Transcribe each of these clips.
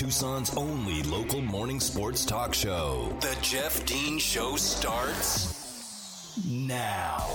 Tucson's only local morning sports talk show. The Jeff Dean Show starts now.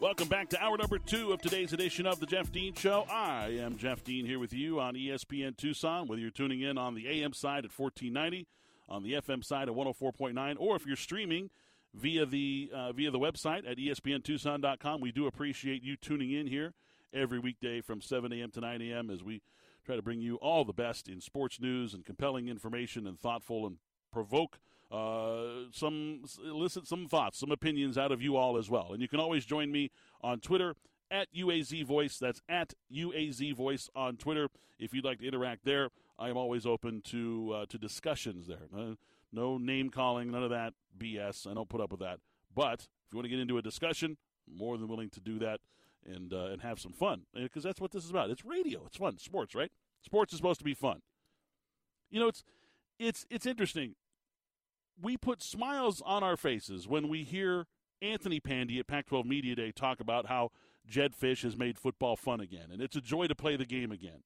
Welcome back to hour number two of today's edition of the Jeff Dean Show. I am Jeff Dean here with you on ESPN Tucson, whether you're tuning in on the AM side at 1490, on the FM side at 104.9, or if you're streaming via the uh, via the website at espntucson.com. We do appreciate you tuning in here every weekday from 7 a.m. to 9 a.m. as we try to bring you all the best in sports news and compelling information and thoughtful and provoke uh, some elicit some thoughts, some opinions out of you all as well. And you can always join me on Twitter at UAZ Voice. That's at UAZ Voice on Twitter. If you'd like to interact there, I am always open to uh, to discussions there. Uh, no name calling, none of that BS. I don't put up with that. But if you want to get into a discussion, more than willing to do that and uh, and have some fun because that's what this is about. It's radio. It's fun. Sports, right? Sports is supposed to be fun. You know, it's it's it's interesting. We put smiles on our faces when we hear Anthony Pandy at Pac-12 Media Day talk about how Jedd Fisch has made football fun again, and it's a joy to play the game again.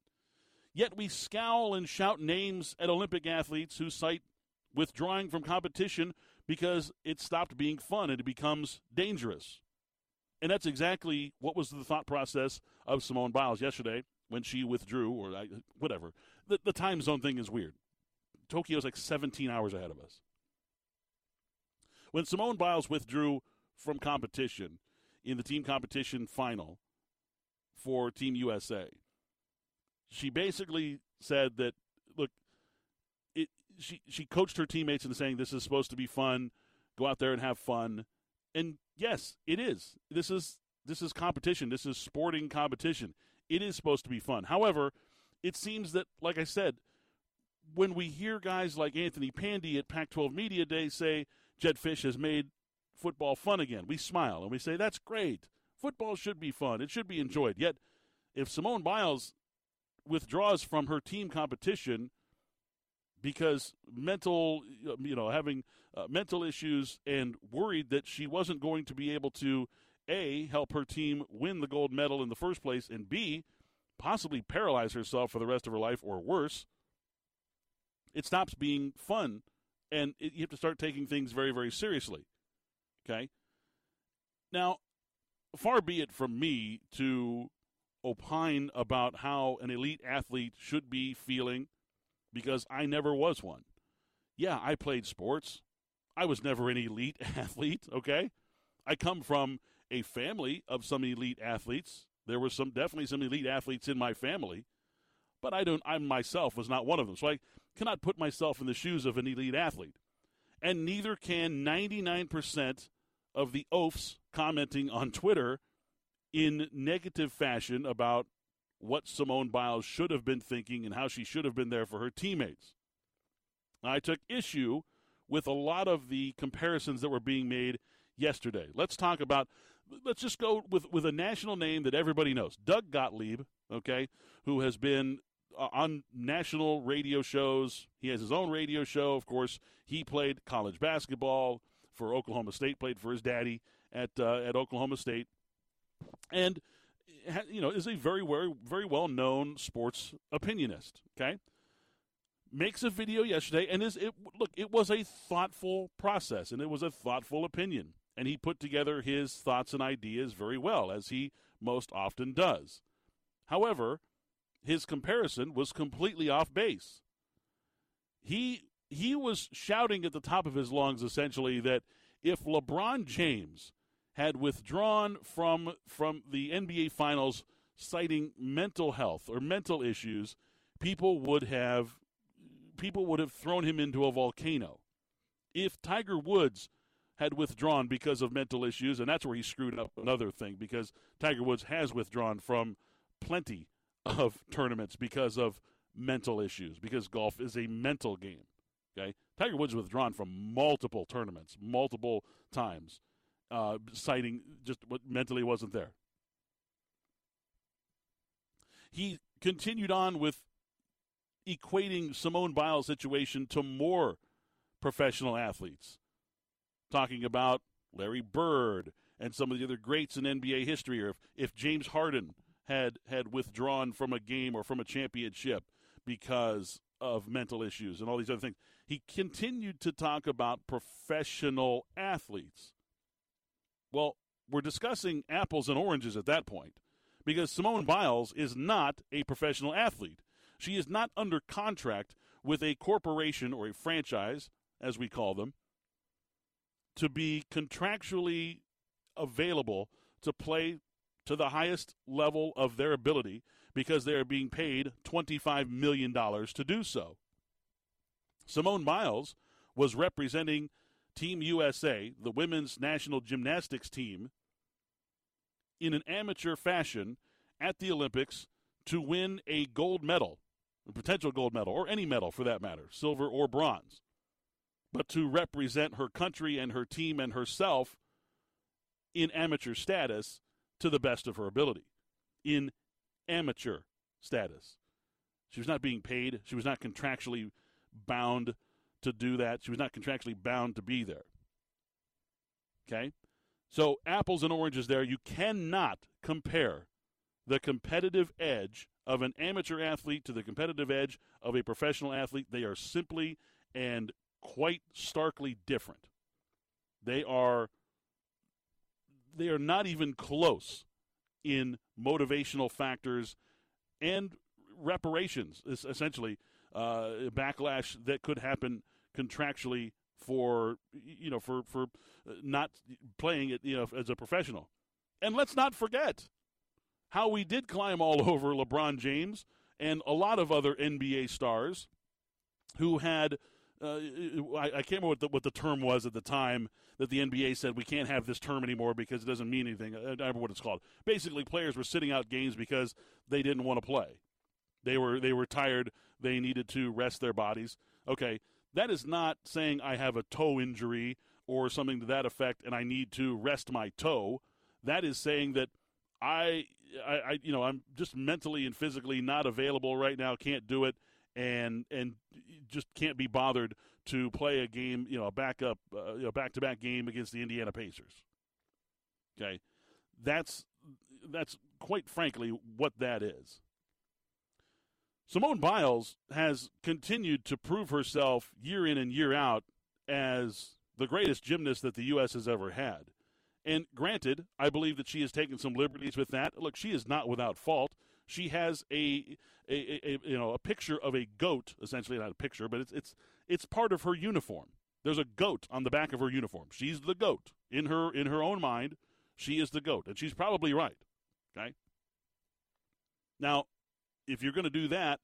Yet we scowl and shout names at Olympic athletes who cite withdrawing from competition because it stopped being fun and it becomes dangerous. And that's exactly what was the thought process of Simone Biles yesterday when she withdrew, or whatever. The, the time zone thing is weird. Tokyo's like 17 hours ahead of us. When Simone Biles withdrew from competition in the team competition final for Team USA, she basically said that, she she coached her teammates into saying this is supposed to be fun, go out there and have fun. And yes, it is. This is this is competition. This is sporting competition. It is supposed to be fun. However, it seems that like I said, when we hear guys like Anthony Pandy at Pac-12 Media Day say Jedd Fisch has made football fun again, we smile and we say that's great. Football should be fun. It should be enjoyed. Yet if Simone Biles withdraws from her team competition because mental, you know, having uh, mental issues and worried that she wasn't going to be able to a help her team win the gold medal in the first place, and b possibly paralyze herself for the rest of her life or worse. It stops being fun, and it, you have to start taking things very, very seriously. Okay. Now, far be it from me to opine about how an elite athlete should be feeling because I never was one. Yeah, I played sports. I was never an elite athlete, okay? I come from a family of some elite athletes. There were some definitely some elite athletes in my family, but I don't I myself was not one of them. So I cannot put myself in the shoes of an elite athlete. And neither can 99% of the oafs commenting on Twitter in negative fashion about what Simone Biles should have been thinking and how she should have been there for her teammates. I took issue with a lot of the comparisons that were being made yesterday. Let's talk about let's just go with with a national name that everybody knows. Doug Gottlieb, okay, who has been uh, on national radio shows. He has his own radio show, of course. He played college basketball for Oklahoma State, played for his daddy at uh, at Oklahoma State. And you know, is a very, very, very well known sports opinionist. Okay, makes a video yesterday, and is it look? It was a thoughtful process, and it was a thoughtful opinion, and he put together his thoughts and ideas very well, as he most often does. However, his comparison was completely off base. He he was shouting at the top of his lungs essentially that if LeBron James had withdrawn from from the NBA Finals, citing mental health or mental issues, people would have people would have thrown him into a volcano. If Tiger Woods had withdrawn because of mental issues, and that's where he screwed up another thing because Tiger Woods has withdrawn from plenty of tournaments because of mental issues, because golf is a mental game. Okay, Tiger Woods withdrawn from multiple tournaments, multiple times uh, citing just what mentally wasn't there. He continued on with equating Simone Biles' situation to more professional athletes, talking about Larry Bird and some of the other greats in NBA history, or if, if James Harden had had withdrawn from a game or from a championship because of mental issues and all these other things. He continued to talk about professional athletes. Well, we're discussing apples and oranges at that point because Simone Biles is not a professional athlete. She is not under contract with a corporation or a franchise, as we call them, to be contractually available to play to the highest level of their ability because they are being paid $25 million to do so. Simone Biles was representing Team USA, the women's national gymnastics team, in an amateur fashion at the Olympics to win a gold medal, a potential gold medal, or any medal for that matter, silver or bronze, but to represent her country and her team and herself in amateur status to the best of her ability in amateur status. She was not being paid. She was not contractually bound to do that. She was not contractually bound to be there. Okay? So, apples and oranges there. You cannot compare the competitive edge of an amateur athlete to the competitive edge of a professional athlete. They are simply and quite starkly different. They are they are not even close in motivational factors and reparations, essentially, uh, backlash that could happen contractually for you know for for uh, not playing it you know as a professional. And let's not forget how we did climb all over LeBron James and a lot of other NBA stars who had uh, I, I, can't remember what the, what the term was at the time that the NBA said we can't have this term anymore because it doesn't mean anything. I don't remember what it's called. Basically, players were sitting out games because they didn't want to play. They were they were tired. They needed to rest their bodies. Okay, that is not saying I have a toe injury or something to that effect and I need to rest my toe. That is saying that I, I, I you know I'm just mentally and physically not available right now. Can't do it and and just can't be bothered to play a game, you know, a backup, uh, you know, back-to-back game against the Indiana Pacers. Okay, that's that's quite frankly what that is. Simone Biles has continued to prove herself year in and year out as the greatest gymnast that the U.S. has ever had. And granted, I believe that she has taken some liberties with that. Look, she is not without fault. She has a, a, a, you know a picture of a goat, essentially not a picture, but it's it's it's part of her uniform. There's a goat on the back of her uniform. She's the goat in her in her own mind. She is the goat, and she's probably right. Okay. Now, if you're going to do that,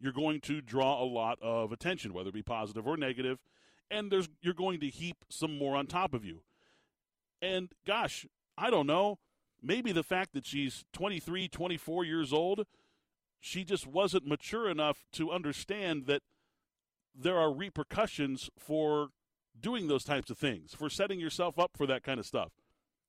you're going to draw a lot of attention, whether it be positive or negative, and there's you're going to heap some more on top of you. And gosh, I don't know maybe the fact that she's 23, 24 years old, she just wasn't mature enough to understand that there are repercussions for doing those types of things, for setting yourself up for that kind of stuff.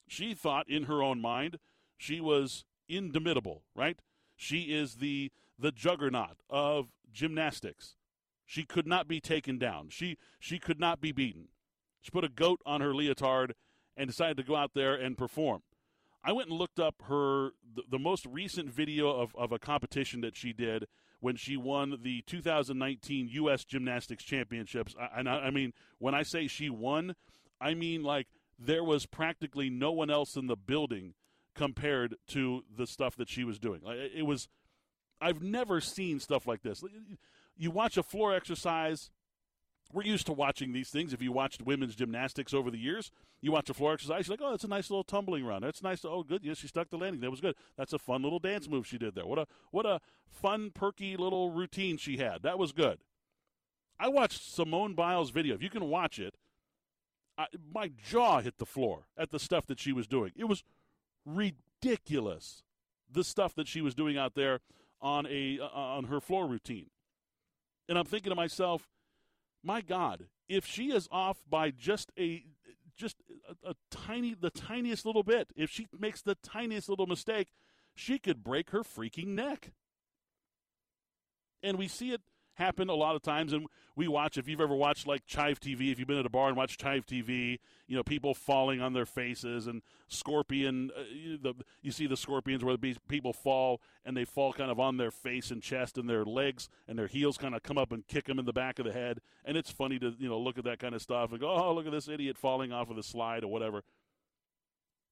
She thought in her own mind she was indomitable, right? She is the the juggernaut of gymnastics. She could not be taken down. She she could not be beaten. She put a goat on her leotard and decided to go out there and perform. I went and looked up her the, the, most recent video of, of a competition that she did when she won the 2019 U.S. Gymnastics Championships. I, and I, I mean, when I say she won, I mean like there was practically no one else in the building compared to the stuff that she was doing. It was I've never seen stuff like this. You watch a floor exercise we're used to watching these things. If you watched women's gymnastics over the years, you watch a floor exercise, you're like, oh, that's a nice little tumbling run. That's nice. Oh, good. Yes, she stuck the landing. That was good. That's a fun little dance move she did there. What a what a fun, perky little routine she had. That was good. I watched Simone Biles' video. If you can watch it, I, my jaw hit the floor at the stuff that she was doing. It was ridiculous. The stuff that she was doing out there on a uh, on her floor routine, and I'm thinking to myself my God, if she is off by just a just a, a, tiny the tiniest little bit, if she makes the tiniest little mistake, she could break her freaking neck. And we see it happen a lot of times, and we watch. If you've ever watched like Chive TV, if you've been at a bar and watched Chive TV, you know people falling on their faces and scorpion. Uh, the, you see the scorpions where the people fall and they fall kind of on their face and chest and their legs and their heels kind of come up and kick them in the back of the head. And it's funny to you know look at that kind of stuff and go, oh look at this idiot falling off of the slide or whatever.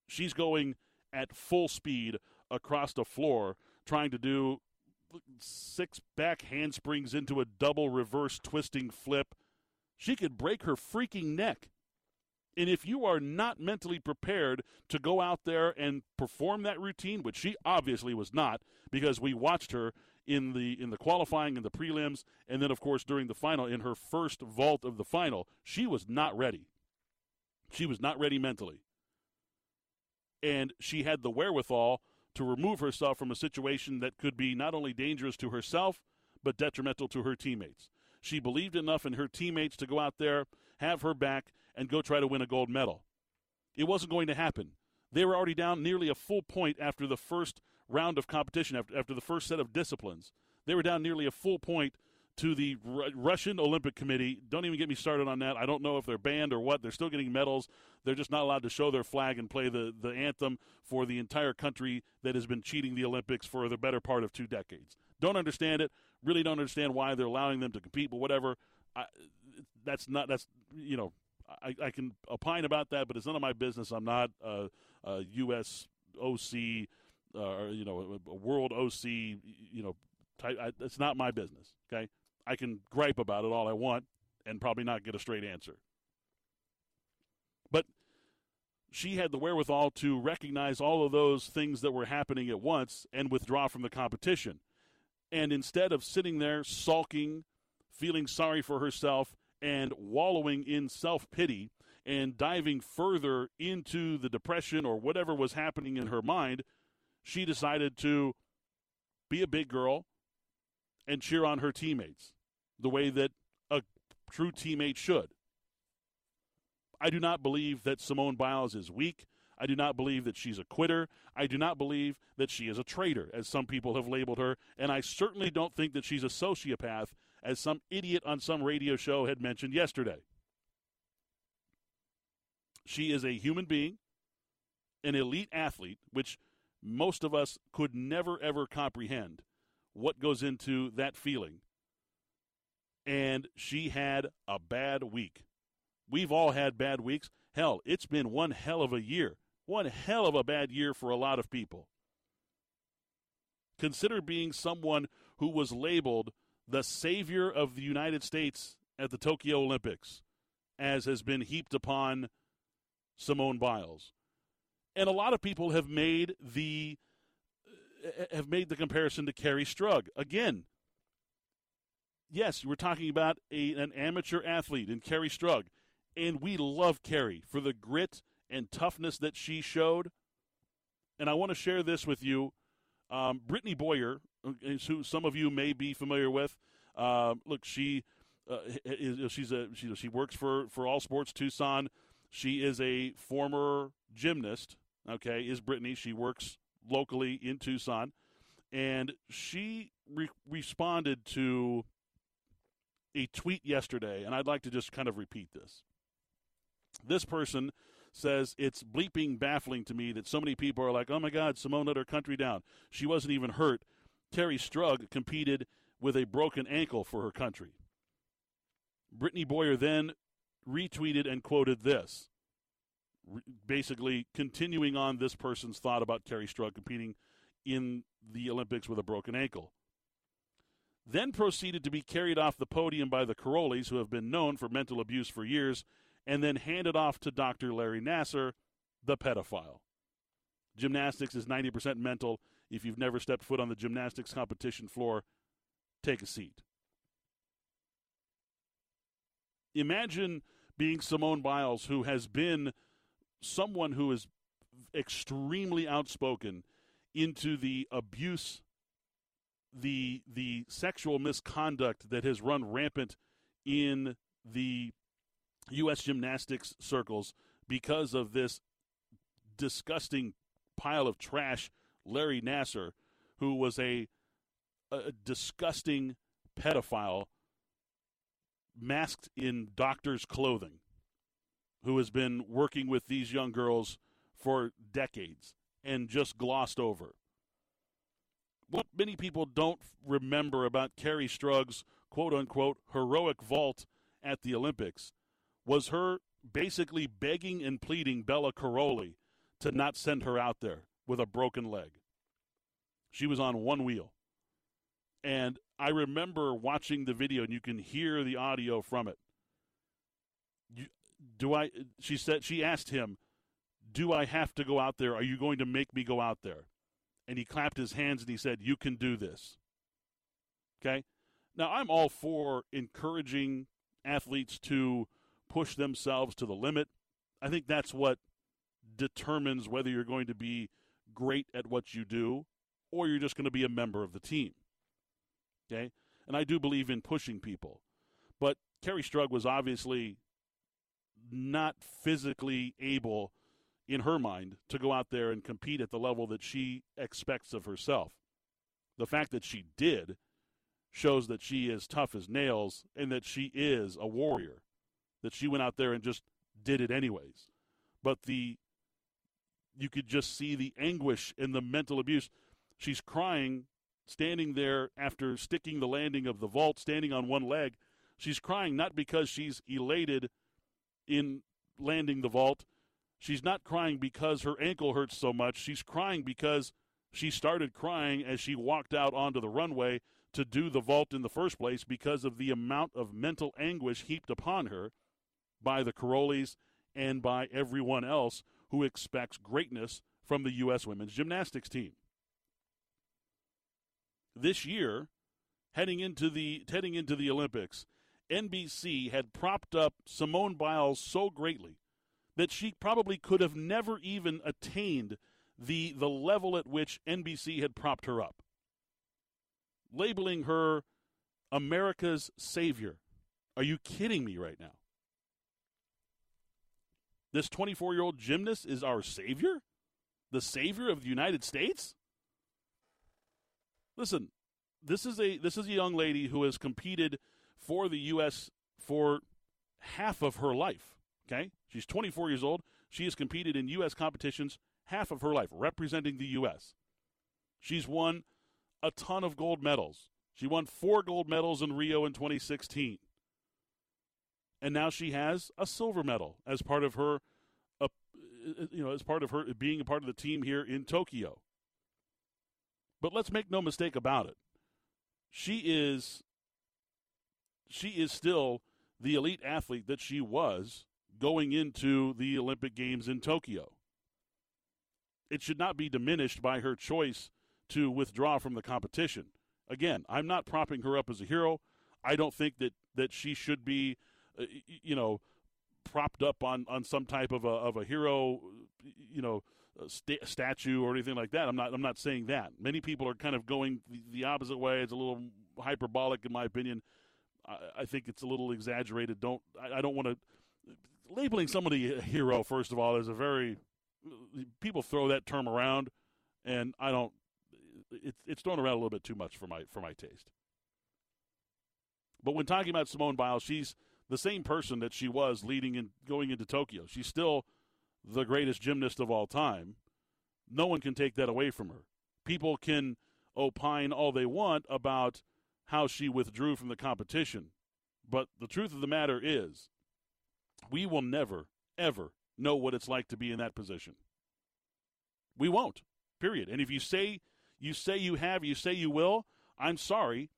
She's going at full speed across the floor trying to do six back handsprings into a double reverse twisting flip. She could break her freaking neck. And if you are not mentally prepared to go out there and perform that routine, which she obviously was not, because we watched her in the in the qualifying and the prelims, and then of course during the final in her first vault of the final, she was not ready. She was not ready mentally. And she had the wherewithal to remove herself from a situation that could be not only dangerous to herself, but detrimental to her teammates. She believed enough in her teammates to go out there, have her back, and go try to win a gold medal. It wasn't going to happen. They were already down nearly a full point after the first round of competition, after, after the first set of disciplines. They were down nearly a full point to the R- Russian Olympic Committee. Don't even get me started on that. I don't know if they're banned or what. They're still getting medals. They're just not allowed to show their flag and play the, the anthem for the entire country that has been cheating the Olympics for the better part of two decades. Don't understand it. Really don't understand why they're allowing them to compete, but whatever. I, that's not, that's, you know, I, I can opine about that, but it's none of my business. I'm not a, a U.S. OC uh, or, you know, a world OC, you know, type. I, it's not my business, okay? I can gripe about it all I want and probably not get a straight answer. But she had the wherewithal to recognize all of those things that were happening at once and withdraw from the competition. And instead of sitting there sulking, feeling sorry for herself, and wallowing in self pity and diving further into the depression or whatever was happening in her mind, she decided to be a big girl and cheer on her teammates the way that a true teammate should. I do not believe that Simone Biles is weak. I do not believe that she's a quitter. I do not believe that she is a traitor, as some people have labeled her. And I certainly don't think that she's a sociopath, as some idiot on some radio show had mentioned yesterday. She is a human being, an elite athlete, which most of us could never, ever comprehend what goes into that feeling and she had a bad week. We've all had bad weeks. Hell, it's been one hell of a year. One hell of a bad year for a lot of people. Consider being someone who was labeled the savior of the United States at the Tokyo Olympics, as has been heaped upon Simone Biles. And a lot of people have made the uh, have made the comparison to Kerri Strug. Again, yes, we're talking about a, an amateur athlete in Kerri Strug, and we love Kerri for the grit and toughness that she showed. And I want to share this with you. Um, Brittany Boyer, uh, who some of you may be familiar with, uh, look, she uh, is, she's a she, she works for for All Sports Tucson. She is a former gymnast. Okay, is Brittany? She works locally in Tucson, and she re- responded to a tweet yesterday, and I'd like to just kind of repeat this. This person says it's bleeping baffling to me that so many people are like, oh my God, Simone let her country down. She wasn't even hurt. Terry Strug competed with a broken ankle for her country. Brittany Boyer then retweeted and quoted this, basically continuing on this person's thought about Terry Strug competing in the Olympics with a broken ankle then proceeded to be carried off the podium by the Karolyis, who have been known for mental abuse for years, and then handed off to Dr. Larry Nassar, the pedophile. Gymnastics is 90% mental. If you've never stepped foot on the gymnastics competition floor, take a seat. Imagine being Simone Biles, who has been someone who is extremely outspoken into the abuse the the sexual misconduct that has run rampant in the U.S. gymnastics circles because of this disgusting pile of trash, Larry Nassar, who was a, a disgusting pedophile masked in doctor's clothing who has been working with these young girls for decades and just glossed over. What many people don't remember about Kerri Strug's quote unquote heroic vault at the Olympics was her basically begging and pleading Bela Karolyi to not send her out there with a broken leg. She was on one wheel. And I remember watching the video, and you can hear the audio from it. You, do I? She said she asked him, "Do I have to go out there? Are you going to make me go out there?" And he clapped his hands and he said, "You can do this." Okay. Now I'm all for encouraging athletes to push themselves to the limit. I think that's what determines whether you're going to be great at what you do or you're just going to be a member of the team. Okay? And I do believe in pushing people. But Kerri Strug was obviously not physically able, in her mind, to go out there and compete at the level that she expects of herself. The fact that she did shows that she is tough as nails and that she is a warrior, that she went out there and just did it anyways. But the you could just see the anguish and the mental abuse. She's crying, standing there after sticking the landing of the vault, standing on one leg. She's crying not because she's elated in landing the vault. She's not crying because her ankle hurts so much. She's crying because she started crying as she walked out onto the runway to do the vault in the first place because of the amount of mental anguish heaped upon her by the Karolyis and by everyone else who expects greatness from the U.S. women's gymnastics team. This year, heading into the heading into the Olympics, NBC had propped up Simone Biles so greatly that she probably could have never even attained the the level at which NBC had propped her up. Labeling her America's savior. Are you kidding me right now? This 24 year old gymnast is our savior? The savior of the United States? Listen, this is a this is a young lady who has competed for the U.S. for half of her life. Okay, she's 24 years old. She has competed in U.S. competitions half of her life, representing the U.S. She's won a ton of gold medals. She won four gold medals in Rio in 2016 and now she has a silver medal as part of her, uh, you know, as part of her being a part of the team here in Tokyo. But let's make no mistake about it. She is she is still the elite athlete that she was going into the Olympic Games in Tokyo. It should not be diminished by her choice to withdraw from the competition. Again, I'm not propping her up as a hero. I don't think that, that she should be uh, you know, propped up on, on some type of a, of a hero, you know, st- statue or anything like that. I'm not I'm not saying that. Many people are kind of going the, the opposite way. It's a little hyperbolic, in my opinion. I, I think it's a little exaggerated. Don't I, I don't want to labeling somebody a hero. First of all, is a very people throw that term around, and I don't. It's it's thrown around a little bit too much for my for my taste. But when talking about Simone Biles, she's the same person that she was leading and going into Tokyo. She's still the greatest gymnast of all time. No one can take that away from her. People can opine all they want about how she withdrew from the competition. But the truth of the matter is, we will never, ever know what it's like to be in that position. We won't. Period. And if you say you say you have, you say you will, I'm sorry.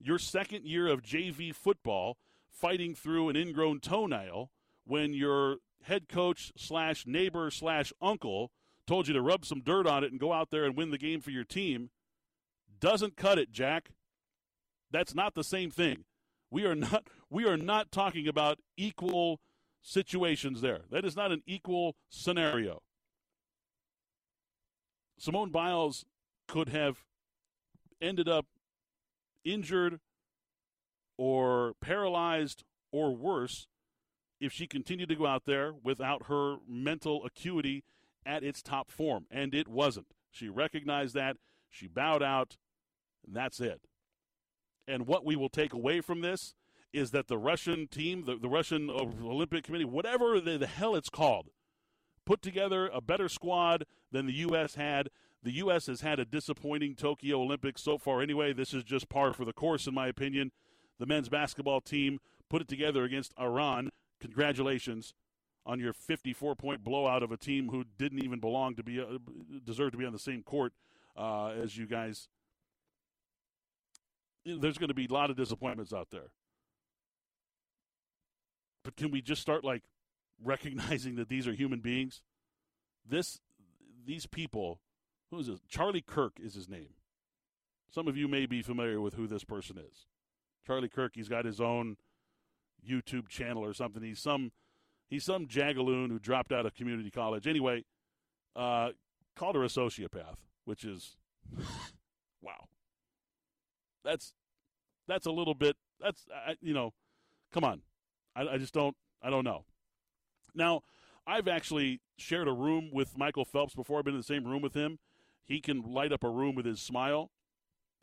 Your second year of JV football fighting through an ingrown toenail when your head coach slash neighbor slash uncle told you to rub some dirt on it and go out there and win the game for your team doesn't cut it, Jack. That's not the same thing. We are not we are not talking about equal situations there. That is not an equal scenario. Simone Biles could have ended up injured or paralyzed or worse if she continued to go out there without her mental acuity at its top form. And it wasn't. She recognized that. She bowed out, and that's it. And what we will take away from this is that the Russian team, the, the Russian Olympic Committee, whatever the, the hell it's called, put together a better squad than the U.S. had. The U.S. has had a disappointing Tokyo Olympics so far anyway. This is just par for the course, in my opinion. The men's basketball team put it together against Iran. Congratulations on your 54 point blowout of a team who didn't even belong to be uh, deserve to be on the same court uh, as you guys. There's going to be a lot of disappointments out there. But can we just start like recognizing that these are human beings? This these people, who is this? Charlie Kirk is his name. Some of you may be familiar with who this person is. Charlie Kirk, he's got his own YouTube channel or something. He's some he's some jagaloon who dropped out of community college. Anyway, uh, called her a sociopath, which is wow. That's that's a little bit. That's you know, come on. I, I just don't. I don't know. Now, I've actually shared a room with Michael Phelps before. I've been in the same room with him. He can light up a room with his smile,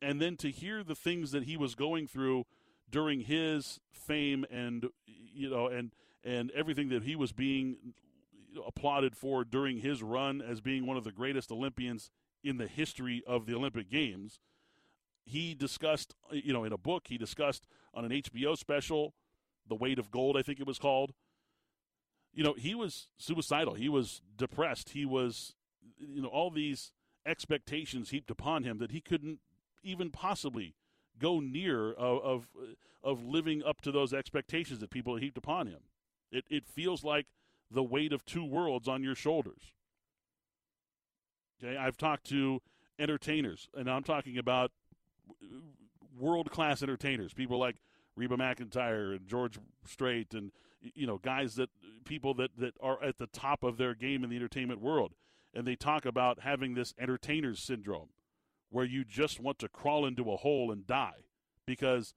and then to hear the things that he was going through during his fame and you know and and everything that he was being applauded for during his run as being one of the greatest Olympians in the history of the Olympic Games. He discussed, you know, in a book, he discussed on an HBO special, The Weight of Gold, I think it was called. You know, he was suicidal. He was depressed. He was, you know, all these expectations heaped upon him that he couldn't even possibly go near of, of, of living up to those expectations that people heaped upon him. It, it feels like the weight of two worlds on your shoulders. Okay, I've talked to entertainers, and I'm talking about world class entertainers, people like Reba McEntire and George Strait, and you know guys that people that that are at the top of their game in the entertainment world, and they talk about having this entertainers syndrome, where you just want to crawl into a hole and die because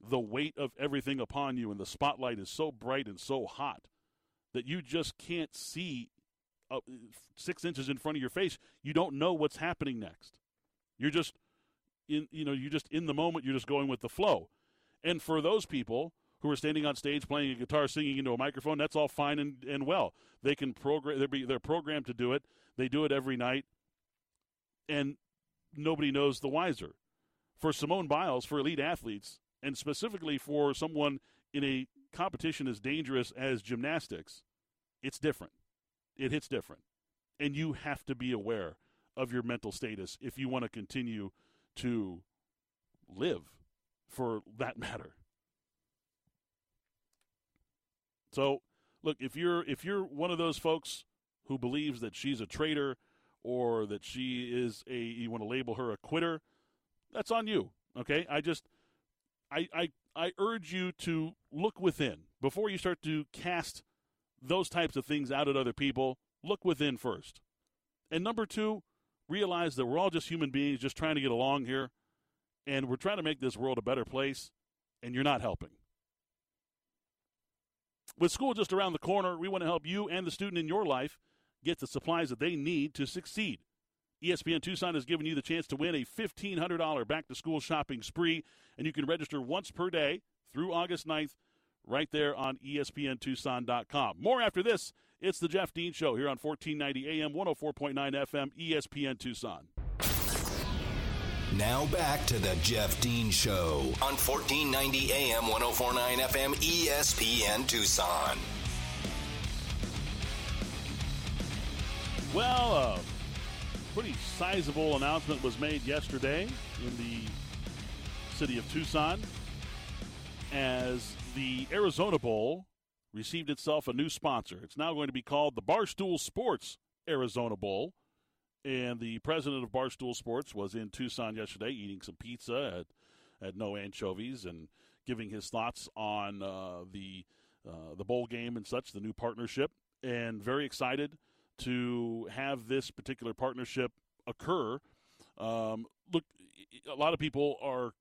the weight of everything upon you and the spotlight is so bright and so hot that you just can't see uh, six inches in front of your face. You don't know what's happening next. You're just in, you know, you're just in the moment. You're just going with the flow. And for those people who are standing on stage playing a guitar, singing into a microphone, that's all fine and, and well. They can program. They're, they're programmed to do it. They do it every night, and nobody knows the wiser. For Simone Biles, for elite athletes, and specifically for someone in a competition as dangerous as gymnastics, it's different. It hits different. And you have to be aware of your mental status if you want to continue to live for that matter. So, look, if you're if you're one of those folks who believes that she's a traitor or that she is a you want to label her a quitter, that's on you. Okay? I just I, I, I urge you to look within before you start to cast those types of things out at other people. Look within first. And number two, realize that we're all just human beings just trying to get along here, and we're trying to make this world a better place, and you're not helping. With school just around the corner, we want to help you and the student in your life get the supplies that they need to succeed. ESPN Tucson has given you the chance to win a $1,500 back to school shopping spree, and you can register once per day through August 9th right there on ESPNTucson.com. More after this. It's the Jeff Dean Show here on 1490 AM, 104.9 FM, ESPN Tucson. Now back to the Jeff Dean Show on 1490 AM, 104.9 FM, ESPN Tucson. Well, a pretty sizable announcement was made yesterday in the city of Tucson as the Arizona Bowl received itself a new sponsor. It's now going to be called the Barstool Sports Arizona Bowl. And the president of Barstool Sports was in Tucson yesterday eating some pizza at, at No Anchovies and giving his thoughts on uh, the uh, the bowl game and such, the new partnership, and very excited to have this particular partnership occur. Um, look, a lot of people are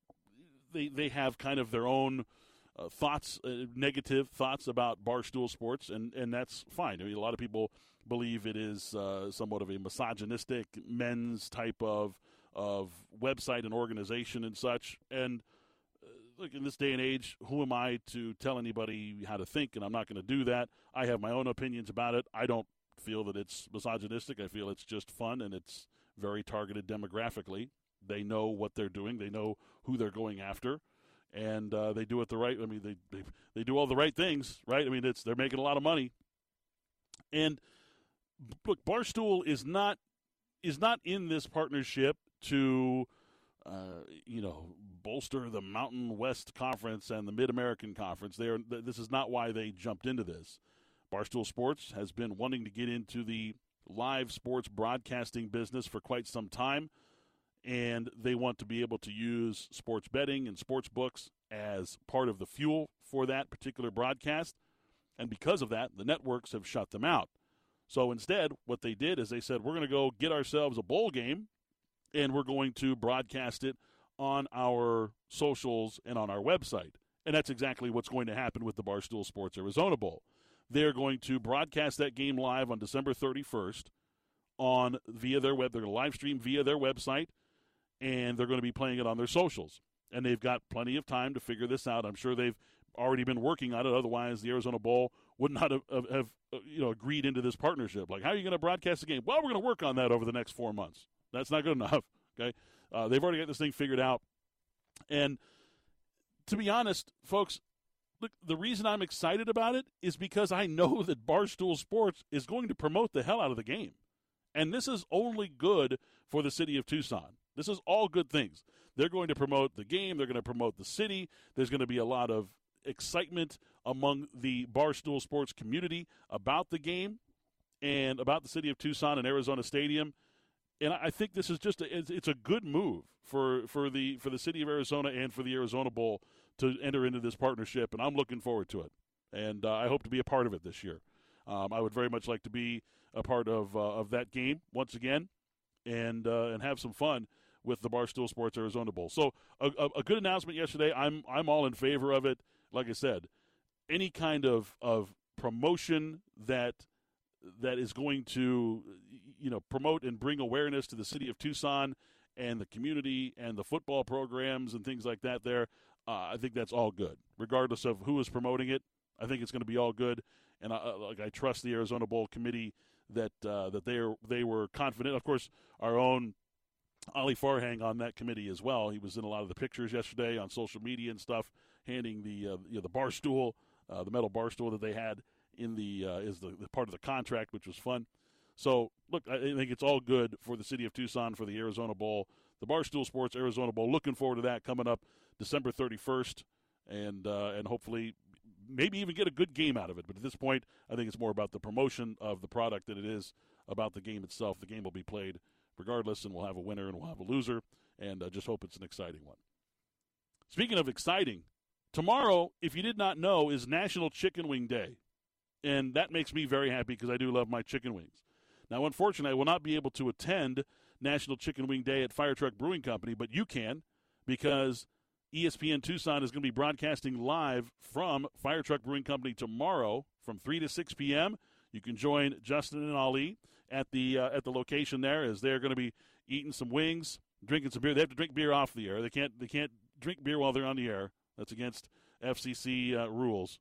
they they have kind of their own uh, thoughts, uh, negative thoughts about barstool sports, and and that's fine. I mean, a lot of people believe it is uh, somewhat of a misogynistic men's type of of website and organization and such, and uh, look, in this day and age, who am I to tell anybody how to think? And I'm not going to do that. I have my own opinions about it. I don't feel that it's misogynistic. I feel it's just fun and it's very targeted demographically. They know what they're doing. They know who they're going after, and uh, they do it the right. I mean, they, they they do all the right things, right? I mean, it's they're making a lot of money. And look, Barstool is not is not in this partnership to, uh, you know, bolster the Mountain West Conference and the Mid American Conference. They are, this is not why they jumped into this. Barstool Sports has been wanting to get into the live sports broadcasting business for quite some time, and they want to be able to use sports betting and sports books as part of the fuel for that particular broadcast. And because of that, the networks have shut them out. So instead, what they did is they said, we're going to go get ourselves a bowl game and we're going to broadcast it on our socials and on our website. And that's exactly what's going to happen with the Barstool Sports Arizona Bowl. They're going to broadcast that game live on December 31st on via their web. They're going to live stream via their website, and they're going to be playing it on their socials. And they've got plenty of time to figure this out. I'm sure they've already been working on it. Otherwise, the Arizona Bowl would not have, have, uh, you know agreed into this partnership. Like, how are you going to broadcast the game? Well, we're going to work on that over the next four months. That's not good enough. Okay, uh, they've already got this thing figured out. And to be honest, folks, look, the reason I'm excited about it is because I know that Barstool Sports is going to promote the hell out of the game. And this is only good for the city of Tucson. This is all good things. They're going to promote the game, they're going to promote the city. There's going to be a lot of excitement among the Barstool Sports community about the game and about the city of Tucson and Arizona Stadium. And I think this is just a, it's a good move for, for the for the city of Arizona and for the Arizona Bowl to enter into this partnership, and I'm looking forward to it. And uh, I hope to be a part of it this year. Um, I would very much like to be a part of uh, of that game once again, and uh, and have some fun with the Barstool Sports Arizona Bowl. So a, a, a, good announcement yesterday. I'm I'm all in favor of it. Like I said, any kind of of promotion that that is going to you know promote and bring awareness to the city of Tucson and the community and the football programs and things like that there uh, I think that's all good, regardless of who is promoting it. I think it's going to be all good, and I, uh, like I trust the Arizona Bowl committee that uh, that they are, they were confident. Of course, our own Ali Farhang on that committee as well. He was in a lot of the pictures yesterday on social media and stuff, handing the uh, you know, the bar stool, uh, the metal bar stool that they had in the uh, is the, the, part of the contract, which was fun. So look, I think it's all good for the city of Tucson for the Arizona Bowl, the Barstool Sports Arizona Bowl. Looking forward to that coming up December 31st, and uh, and hopefully maybe even get a good game out of it. But at this point, I think it's more about the promotion of the product than it is about the game itself. The game will be played regardless, and we'll have a winner and we'll have a loser, and uh, just hope it's an exciting one. Speaking of exciting, tomorrow, if you did not know, is National Chicken Wing Day. And that makes me very happy because I do love my chicken wings. Now, unfortunately, I will not be able to attend National Chicken Wing Day at Fire Truck Brewing Company, but you can because ESPN Tucson is going to be broadcasting live from Fire Truck Brewing Company tomorrow from 3 to 6 p.m. You can join Justin and Ali at the uh, at the location there as they're going to be eating some wings, drinking some beer. They have to drink beer off the air. They can't they can't drink beer while they're on the air. That's against FCC uh, rules.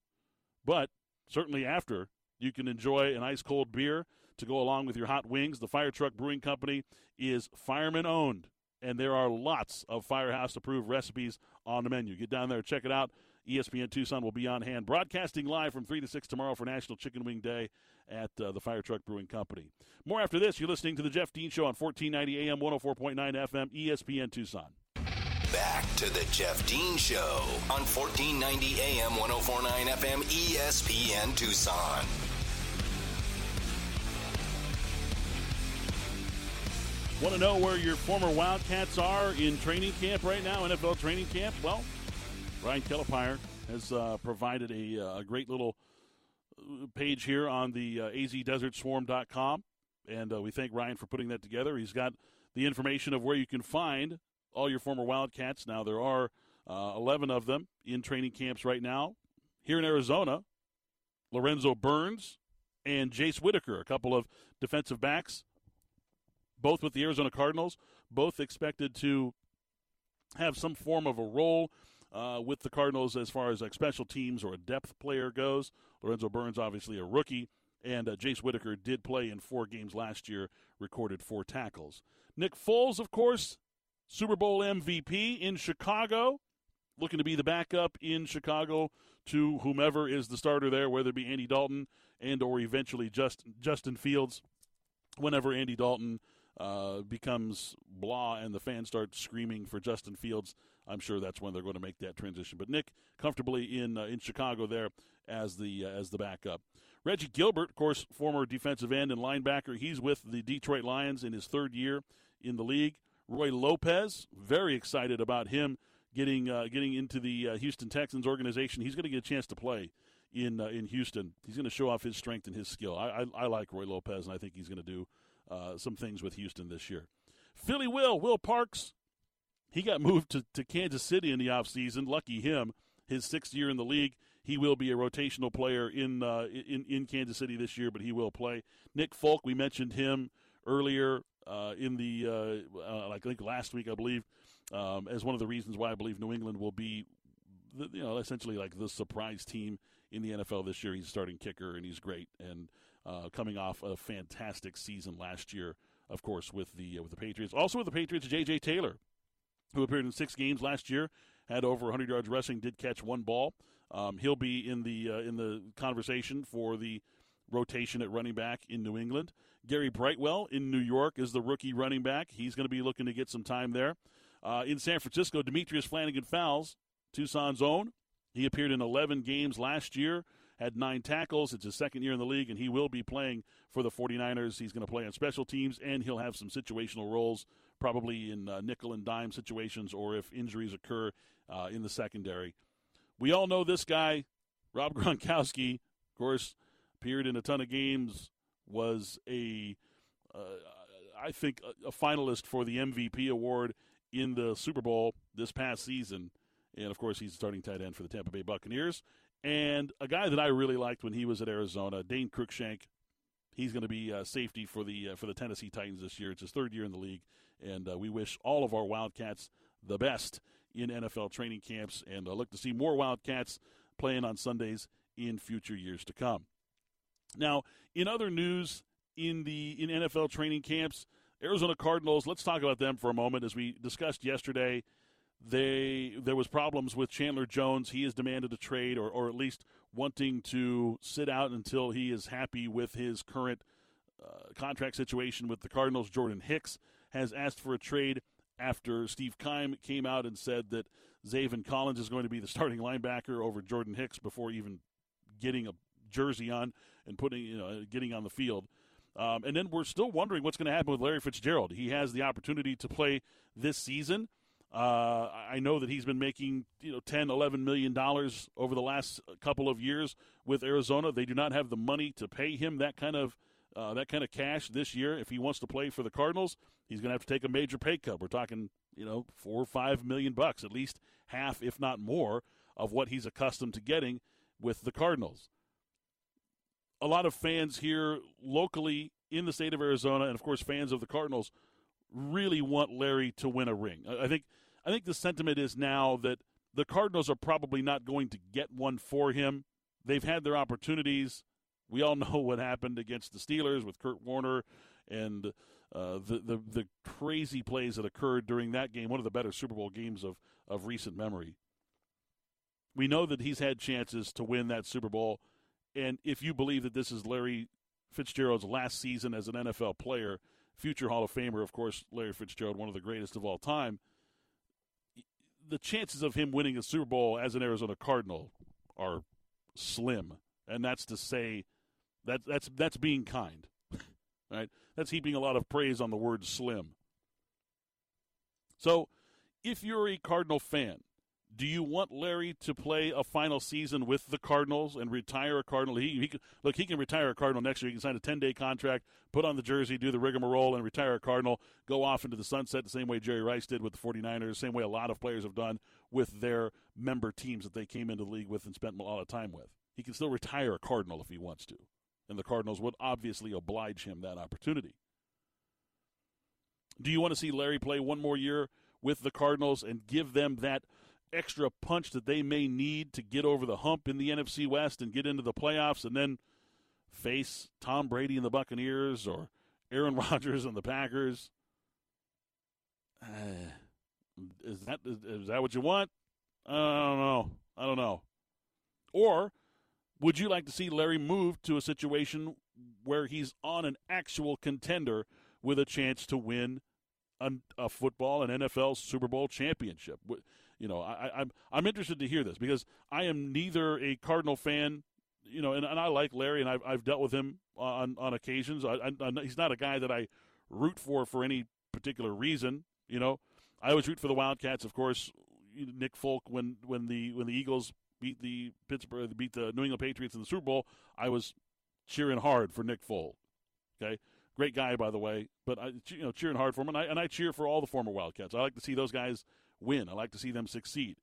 But certainly after, you can enjoy an ice cold beer to go along with your hot wings. The Fire Truck Brewing Company is fireman owned and there are lots of Firehouse approved recipes on the menu. Get down there, check it out. ESPN Tucson will be on hand, broadcasting live from 3 to 6 tomorrow for National Chicken Wing Day at uh, the Fire Truck Brewing Company. More after this. You're listening to The Jeff Dean Show on 1490 AM, 104.9 FM, ESPN Tucson. Back to The Jeff Dean Show on 1490 AM, 104.9 FM, ESPN Tucson. Want to know where your former Wildcats are in training camp right now, NFL training camp? Well, Ryan Kelapire has uh, provided a, uh, a, great little uh, page here on the uh, azdesertswarm.com, and uh, we thank Ryan for putting that together. He's got the information of where you can find all your former Wildcats. Now, there are uh, 11 of them in training camps right now. Here in Arizona, Lorenzo Burns and Jace Whitaker, a couple of defensive backs both with the Arizona Cardinals, both expected to have some form of a role uh, with the Cardinals as far as like special teams or a depth player goes. Lorenzo Burns, obviously a rookie, and uh, Jace Whitaker did play in four games last year, recorded four tackles. Nick Foles, of course, Super Bowl MVP in Chicago, looking to be the backup in Chicago to whomever is the starter there, whether it be Andy Dalton and or eventually just Justin Fields. Whenever Andy Dalton uh, becomes blah and the fans start screaming for Justin Fields, I'm sure that's when they're going to make that transition. But Nick comfortably in uh, in Chicago there as the uh, as the backup. Reggie Gilbert, of course, former defensive end and linebacker. He's with the Detroit Lions in his third year in the league. Roy Lopez, very excited about him getting uh, getting into the uh, Houston Texans organization. He's going to get a chance to play in uh, in Houston. He's going to show off his strength and his skill. I, I, I like Roy Lopez, and I think he's going to do uh, some things with Houston this year. Philly Will Will Parks, he got moved to, to Kansas City in the offseason. Lucky him. His sixth year in the league. He will be a rotational player in uh, in in Kansas City this year, but he will play. Nick Folk, we mentioned him earlier uh, in the uh, like I think last week, I believe um, as one of the reasons why I believe New England will be, the, you know, essentially like the surprise team in the NFL this year. He's starting kicker and he's great, and uh, coming off a fantastic season last year, of course, with the uh, with the Patriots. Also with the Patriots, J.J. Taylor, who appeared in six games last year, had over 100 yards rushing, did catch one ball. Um, he'll be in the uh, in the conversation for the rotation at running back in New England. Gary Brightwell in New York is the rookie running back. He's going to be looking to get some time there. Uh, in San Francisco, Demetrius Flannigan-Fowles, Tucson's own. He appeared in 11 games last year, had nine tackles. It's his second year in the league, and he will be playing for the 49ers. He's going to play on special teams, and he'll have some situational roles, probably in uh, nickel and dime situations or if injuries occur uh, in the secondary. We all know this guy, Rob Gronkowski, of course, appeared in a ton of games, was a, uh, I think, a, a finalist for the MVP award in the Super Bowl this past season. And of course, he's starting tight end for the Tampa Bay Buccaneers. And a guy that I really liked when he was at Arizona, Dane Cruikshank. He's going to be uh, safety for the uh, for the Tennessee Titans this year. It's his third year in the league, and uh, we wish all of our Wildcats the best in NFL training camps, and uh, look to see more Wildcats playing on Sundays in future years to come. Now, in other news, in the in NFL training camps, Arizona Cardinals, let's talk about them for a moment. As we discussed yesterday, they there was problems with Chandler Jones. He has demanded a trade or, or at least wanting to sit out until he is happy with his current uh, contract situation with the Cardinals. Jordan Hicks has asked for a trade after Steve Keim came out and said that Zaven Collins is going to be the starting linebacker over Jordan Hicks before even getting a jersey on and putting you know getting on the field. Um, and then we're still wondering what's going to happen with Larry Fitzgerald. He has the opportunity to play this season. Uh, I know that he's been making you know 10, 11 million dollars over the last couple of years with Arizona. They do not have the money to pay him that kind of uh, that kind of cash this year. If he wants to play for the Cardinals, he's going to have to take a major pay cut. We're talking you know four or five million bucks, at least half, if not more, of what he's accustomed to getting with the Cardinals a lot of fans here locally in the state of Arizona, and of course fans of the Cardinals, really want Larry to win a ring. I think I think the sentiment is now that the Cardinals are probably not going to get one for him. They've had their opportunities. We all know what happened against the Steelers with Kurt Warner and uh, the, the the crazy plays that occurred during that game, one of the better Super Bowl games of, of recent memory. We know that he's had chances to win that Super Bowl and if you believe that this is Larry Fitzgerald's last season as an NFL player, future Hall of Famer, of course, Larry Fitzgerald, one of the greatest of all time, the chances of him winning a Super Bowl as an Arizona Cardinal are slim. And that's to say that that's that's being kind. right? That's heaping a lot of praise on the word slim. So, if you're a Cardinal fan, do you want Larry to play a final season with the Cardinals and retire a Cardinal? He, he look, he can retire a Cardinal next year. He can sign a 10 day contract, put on the jersey, do the rigmarole, and retire a Cardinal, go off into the sunset the same way Jerry Rice did with the 49ers, same way a lot of players have done with their member teams that they came into the league with and spent a lot of time with. He can still retire a Cardinal if he wants to. And the Cardinals would obviously oblige him that opportunity. Do you want to see Larry play one more year with the Cardinals and give them that extra punch that they may need to get over the hump in the NFC West and get into the playoffs and then face Tom Brady and the Buccaneers or Aaron Rodgers and the Packers. Uh, is that is, is that what you want? I don't know. I don't know. Or would you like to see Larry move to a situation where he's on an actual contender with a chance to win a, a football, an NFL Super Bowl championship? You know, I, I'm I'm interested to hear this because I am neither a Cardinal fan, you know, and, and I like Larry, and I've, I've dealt with him on on occasions. I, I, he's not a guy that I root for for any particular reason. You know, I always root for the Wildcats, of course. Nick Folk when when the when the Eagles beat the Pittsburgh beat the New England Patriots in the Super Bowl, I was cheering hard for Nick Folk. Okay, great guy by the way, but I you know cheering hard for him, and I and I cheer for all the former Wildcats. I like to see those guys win. I like to see them succeed.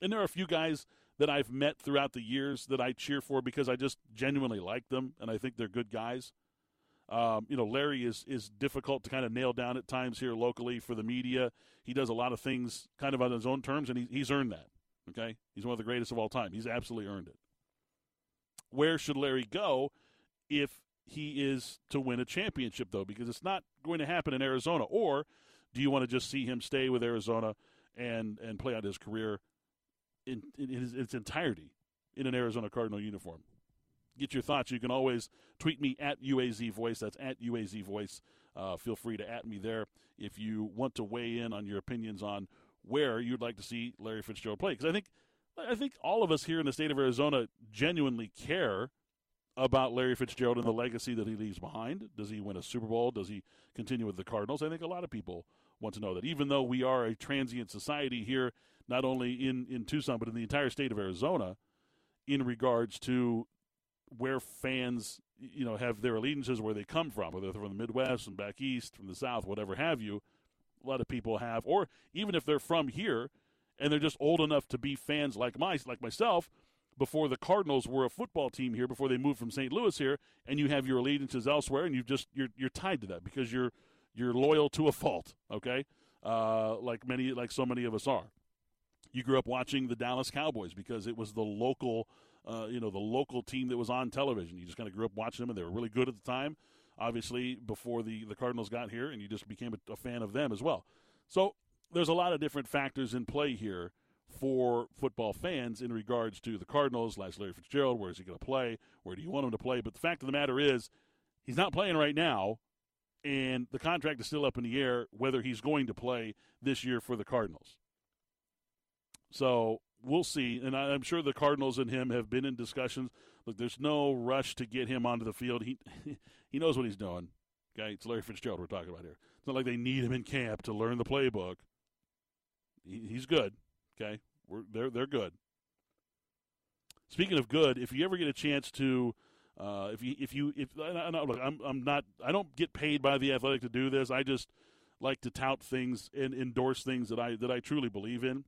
And there are a few guys that I've met throughout the years that I cheer for because I just genuinely like them and I think they're good guys. Um, you know, Larry is is difficult to kind of nail down at times here locally for the media. He does a lot of things kind of on his own terms, and he, he's earned that. Okay, he's one of the greatest of all time. He's absolutely earned it. Where should Larry go if he is to win a championship, though? Because it's not going to happen in Arizona. Or do you want to just see him stay with Arizona and and play out his career in, in his, its entirety in an Arizona Cardinal uniform? Get your thoughts. You can always tweet me at UAZ Voice. That's at UAZ Voice. Uh, feel free to at me there if you want to weigh in on your opinions on where you'd like to see Larry Fitzgerald play. Because I think I think all of us here in the state of Arizona genuinely care about Larry Fitzgerald and the legacy that he leaves behind. Does he win a Super Bowl? Does he continue with the Cardinals? I think a lot of people want to know that. Even though we are a transient society here, not only in, in Tucson, but in the entire state of Arizona, in regards to where fans you know have their allegiances, where they come from, whether they're from the Midwest and back east, from the South, whatever have you. A lot of people have, or even if they're from here and they're just old enough to be fans like my like myself, before the Cardinals were a football team here, before they moved from St. Louis here, and you have your allegiances elsewhere, and you just you're you're tied to that because you're you're loyal to a fault. Okay, uh, like many like so many of us are. You grew up watching the Dallas Cowboys because it was the local, uh, you know, the local team that was on television. You just kind of grew up watching them, and they were really good at the time. Obviously, before the the Cardinals got here, and you just became a, a fan of them as well. So there's a lot of different factors in play here for football fans in regards to the Cardinals, last Larry Fitzgerald, where is he going to play? Where do you want him to play? But the fact of the matter is, he's not playing right now, and the contract is still up in the air whether he's going to play this year for the Cardinals. So we'll see. And I'm sure the Cardinals and him have been in discussions. Look, there's no rush to get him onto the field. He he knows what he's doing. Okay, it's Larry Fitzgerald we're talking about here. It's not like they need him in camp to learn the playbook. He, he's good. Okay, We're, they're they're good. Speaking of good, if you ever get a chance to, uh, if you if you if I, I, look, I'm I'm not I don't get paid by the athletic to do this. I just like to tout things and endorse things that I that I truly believe in,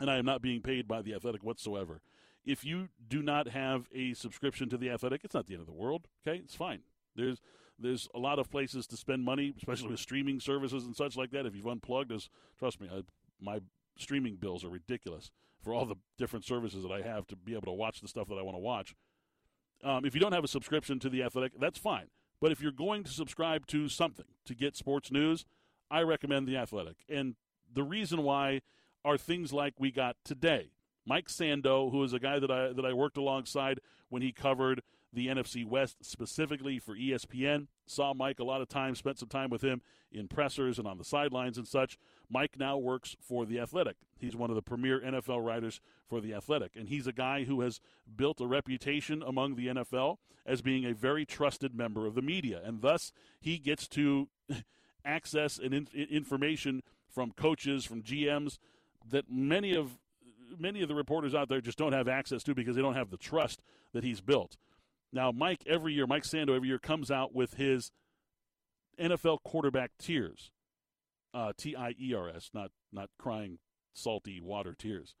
and I am not being paid by the athletic whatsoever. If you do not have a subscription to the athletic, it's not the end of the world. Okay, it's fine. There's there's a lot of places to spend money, especially with streaming services and such like that. If you've unplugged, as trust me, I, my streaming bills are ridiculous for all the different services that I have to be able to watch the stuff that I want to watch. Um, if you don't have a subscription to The Athletic, that's fine. But if you're going to subscribe to something to get sports news, I recommend The Athletic. And the reason why are things like we got today. Mike Sando, who is a guy that I that I worked alongside when he covered the NFC West specifically for ESPN. Saw Mike a lot of times, spent some time with him in pressers and on the sidelines and such. Mike now works for The Athletic. He's one of the premier NFL writers for The Athletic. And he's a guy who has built a reputation among the NFL as being a very trusted member of the media. And thus, he gets to access and in- information from coaches, from GMs that many of many of the reporters out there just don't have access to because they don't have the trust that he's built. Now, Mike, every year, Mike Sando every year comes out with his NFL quarterback tiers, uh, T I E R S, not not crying salty water tears.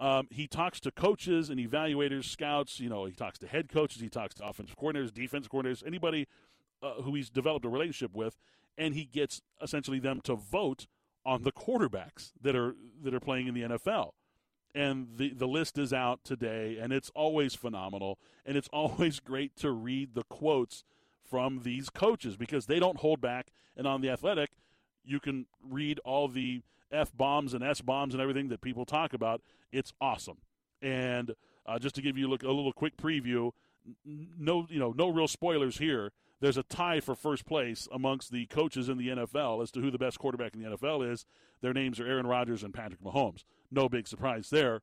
Um, he talks to coaches and evaluators, scouts. You know, he talks to head coaches, he talks to offensive coordinators, defense coordinators, anybody uh, who he's developed a relationship with, and he gets essentially them to vote on the quarterbacks that are that are playing in the NFL. And the, the list is out today, and it's always phenomenal, and it's always great to read the quotes from these coaches because they don't hold back. And on the athletic, you can read all the F bombs and S bombs and everything that people talk about. It's awesome. And uh, just to give you a, look, a little quick preview, no, you know, no real spoilers here. There's a tie for first place amongst the coaches in the NFL as to who the best quarterback in the NFL is. Their names are Aaron Rodgers and Patrick Mahomes. No big surprise there.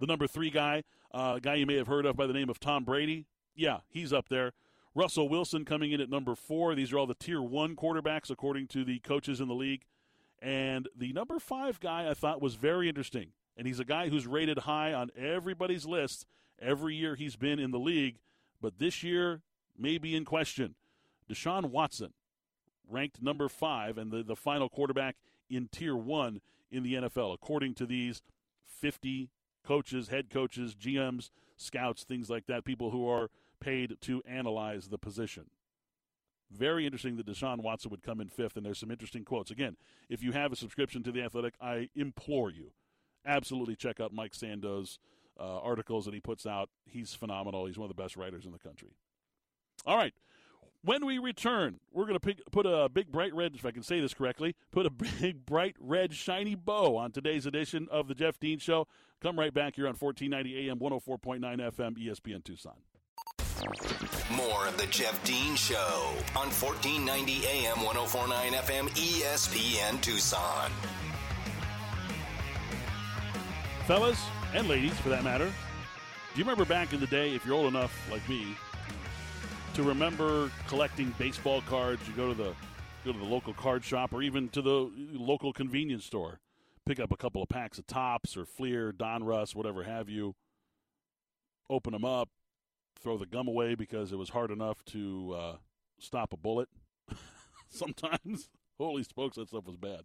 The number three guy, uh, guy you may have heard of by the name of Tom Brady, yeah, he's up there. Russell Wilson coming in at number four. These are all the tier one quarterbacks according to the coaches in the league. And the number five guy I thought was very interesting. And he's a guy who's rated high on everybody's list every year he's been in the league. But this year, may be in question. Deshaun Watson, ranked number five, and the, the final quarterback in tier one in the NFL, according to these 50 coaches, head coaches, GMs, scouts, things like that, people who are paid to analyze the position. Very interesting that Deshaun Watson would come in fifth, and there's some interesting quotes. Again, if you have a subscription to The Athletic, I implore you, absolutely check out Mike Sando's uh, articles that he puts out. He's phenomenal. He's one of the best writers in the country. All right. When we return, we're going to put a big bright red, if I can say this correctly, put a big bright red shiny bow on today's edition of the Jeff Dean Show. Come right back here on 1490 AM, 104.9 FM, ESPN Tucson. More of the Jeff Dean Show on 1490 AM, 1049 FM, ESPN Tucson. Fellas, and ladies for that matter, do you remember back in the day, if you're old enough like me, to remember collecting baseball cards. You go to the go to the local card shop or even to the local convenience store, pick up a couple of packs of Topps or Fleer, Donruss, whatever have you. Open them up, throw the gum away because it was hard enough to uh, stop a bullet. Sometimes, holy smokes, that stuff was bad.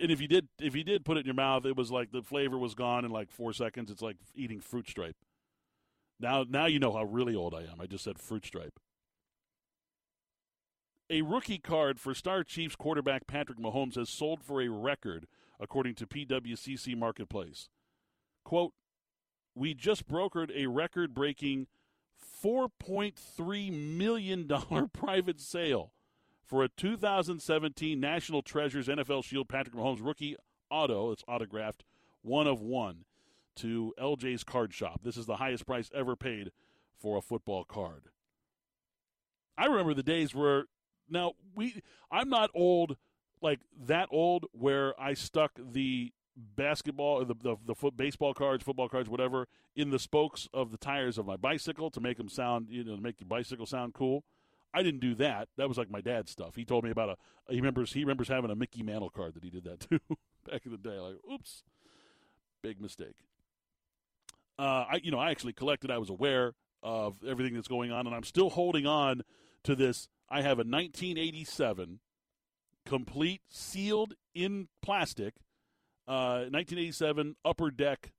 And if you did, if you did put it in your mouth, it was like the flavor was gone in like four seconds. It's like eating fruit stripe. Now, now you know how really old I am. I just said fruit stripe. A rookie card for Star Chiefs quarterback Patrick Mahomes has sold for a record, according to PWCC Marketplace. Quote, we just brokered a record breaking $4.3 million private sale for a 2017 National Treasures NFL Shield Patrick Mahomes rookie auto. It's autographed, one of one to LJ's Card Shop. This is the highest price ever paid for a football card. I remember the days where now we I'm not old like that old where I stuck the basketball or the, the the foot baseball cards, football cards, whatever, in the spokes of the tires of my bicycle to make them sound, you know, to make the bicycle sound cool. I didn't do that. That was like my dad's stuff. He told me about a he remembers he remembers having a Mickey Mantle card that he did that too back in the day. Like, oops, big mistake uh, I you know I actually collected. I was aware of everything that's going on, and I'm still holding on to this. I have a 1987 complete sealed in plastic uh, 1987 upper deck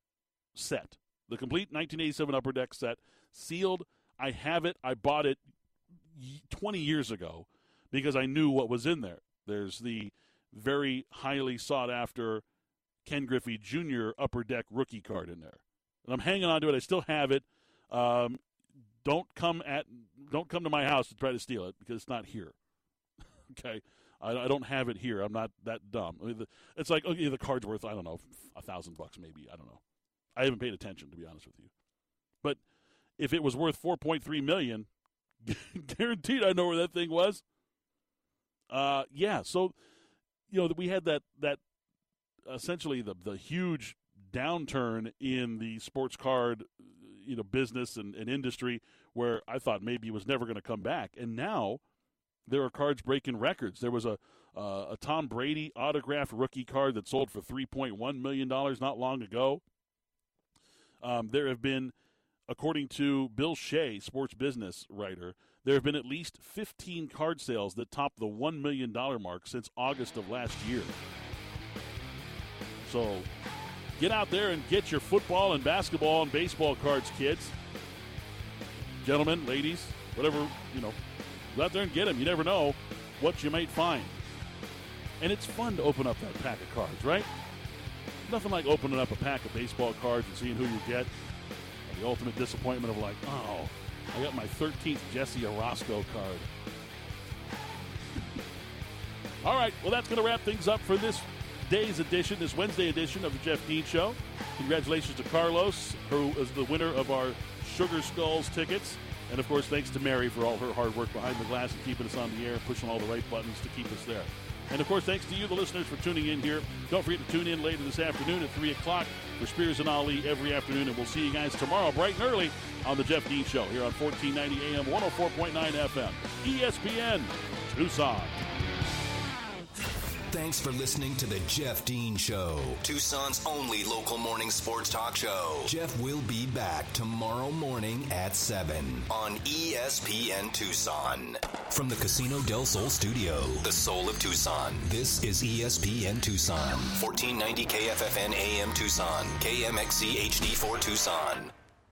set. The complete 1987 upper deck set, sealed. I have it. I bought it 20 years ago because I knew what was in there. There's the very highly sought after Ken Griffey Jr. upper deck rookie card in there and I'm hanging on to it. I still have it. Um, don't come at don't come to my house to try to steal it because it's not here. okay, I, I, don't have it here. I'm not that dumb. I mean, the, it's like okay, the card's worth I don't know a thousand bucks maybe. I don't know. I haven't paid attention to be honest with you. But if it was worth 4.3 million, guaranteed I know where that thing was. Uh, yeah. So you know we had that that essentially the the huge downturn in the sports card you know business and, and industry where I thought maybe it was never going to come back, and now there are cards breaking records. There was a uh, a Tom Brady autographed rookie card that sold for three point one million dollars not long ago. Um, there have been, according to Bill Shea, sports business writer, there have been at least 15 card sales that top the $1 million mark since August of last year. So Get out there and get your football and basketball and baseball cards, kids. Gentlemen, ladies, whatever, you know, go out there and get them. You never know what you might find. And it's fun to open up that pack of cards, right? Nothing like opening up a pack of baseball cards and seeing who you get. And the ultimate disappointment of like, oh, I got my 13th Jesse Orosco card. All right, well, that's going to wrap things up for this day's edition, this Wednesday edition of the Jeff Dean Show. Congratulations to Carlos, who is the winner of our Sugar Skulls tickets. And of course, thanks to Mary for all her hard work behind the glass and keeping us on the air, pushing all the right buttons to keep us there. And of course, thanks to you, the listeners, for tuning in here. Don't forget to tune in later this afternoon at 3 o'clock for Spears and Ali every afternoon. And we'll see you guys tomorrow, bright and early, on The Jeff Dean Show here on 1490 AM, 104.9 FM, ESPN, Tucson. Thanks for listening to the Jeff Dean Show, Tucson's only local morning sports talk show. Jeff will be back tomorrow morning at 7 on ESPN Tucson. From the Casino del Sol studio, the soul of Tucson, this is ESPN Tucson, 1490 KFFN AM Tucson, KMXC HD4 Tucson.